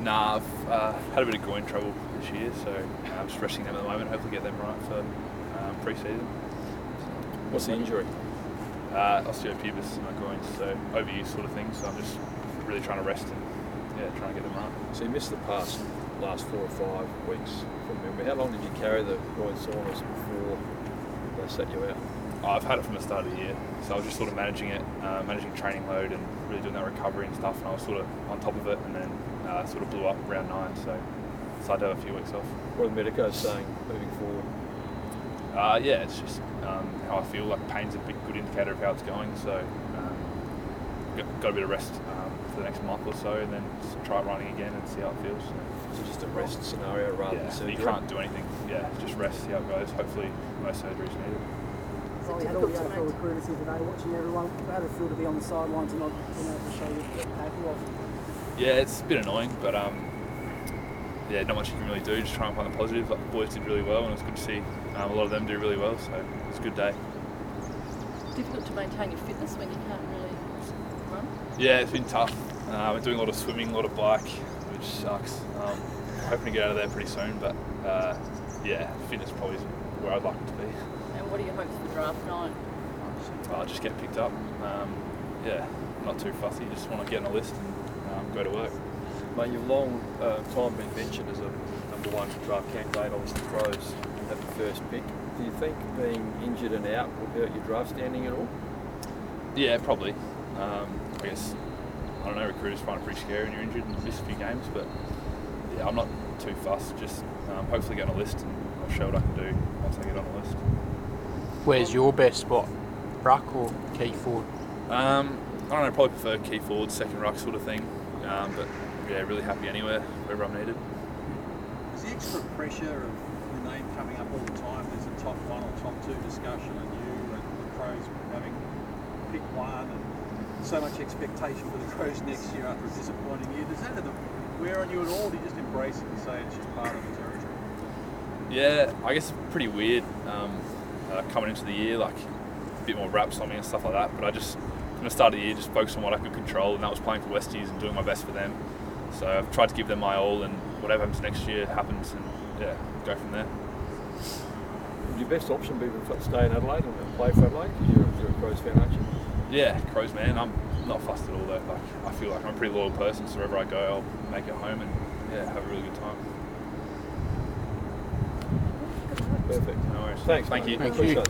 Nah, I've uh, had a bit of groin trouble this year, so I'm just resting them at the moment. Hopefully, get them right for um, pre-season. What's the injury? Uh, osteopubis in my groins, so overuse sort of thing. So I'm just really trying to rest and yeah, trying to get them right. So you missed the past last four or five weeks from memory. How long did you carry the groin soreness before they set you out? I've had it from the start of the year, so I was just sort of managing it, uh, managing training load, and really doing that recovery and stuff. And I was sort of on top of it, and then uh, sort of blew up around nine, so so I had to have a few weeks off. What are the medicos saying moving forward? Uh, yeah, it's just um, how I feel. Like pain's a big good indicator of how it's going. So um, got, got a bit of rest um, for the next month or so, and then try running again and see how it feels. So just a rest scenario rather yeah, than surgery? you can't do anything. Yeah, just rest, see how it goes. Hopefully, no surgery is needed. Oh, yeah, all the AFL recruiters here today watching everyone. How did it feel to be on the sidelines and not being able to show you what you're? Yeah, it's a bit annoying, but um, yeah, not much you can really do. Just try and find the positive. Like, the boys did really well, and it was good to see um, a lot of them do really well. So it was a good day. Difficult to maintain your fitness when you can't really run. Yeah, it's been tough. Uh, I've been doing a lot of swimming, a lot of bike, which sucks. Um, hoping to get out of there pretty soon, but uh, yeah, fitness probably is where I'd like it to be. And what are your hopes for draft night? I'll just get picked up. Um, yeah, not too fussy. Just want to get on a list and um, go to work. Mate, you've long uh, time been mentioned as a number one draft candidate. Obviously, Crows have the first pick. Do you think being injured and out will hurt your draft standing at all? Yeah, probably. Um, I guess I don't know. Recruiters find it pretty scary when you're injured and miss a few games, but yeah, I'm not too fussed. Just um, hopefully get on a list and I'll show what I can do once I get on the list. Where's your best spot? Ruck or key forward? Um, I don't know. Probably prefer key forward, second ruck sort of thing. Um, but yeah, really happy anywhere wherever I'm needed. Is the extra pressure of your name coming up all the time? There's a top one or top two discussion, and you and the Crows having pick one, and so much expectation for the Crows next year after a disappointing year. Does that have wear on you at all? Do you just embrace it and say it's just part of the territory? Yeah, I guess it's pretty weird um, uh, coming into the year, like a bit more raps on me and stuff like that. But I just, from the start of the year, just focused on what I could control, and that was playing for Westies and doing my best for them. So I've tried to give them my all, and whatever happens next year happens, and yeah, go from there. Would your best option be to stay in Adelaide and play for Adelaide? You're, you're a Crows fan, aren't you? Yeah, Crows man, I'm not fussed at all though. Like I feel like I'm a pretty loyal person, so wherever I go, I'll make it home and yeah, have a really good time. Perfect. No worries. Thanks. Thank mate. you. Thank Appreciate you. that.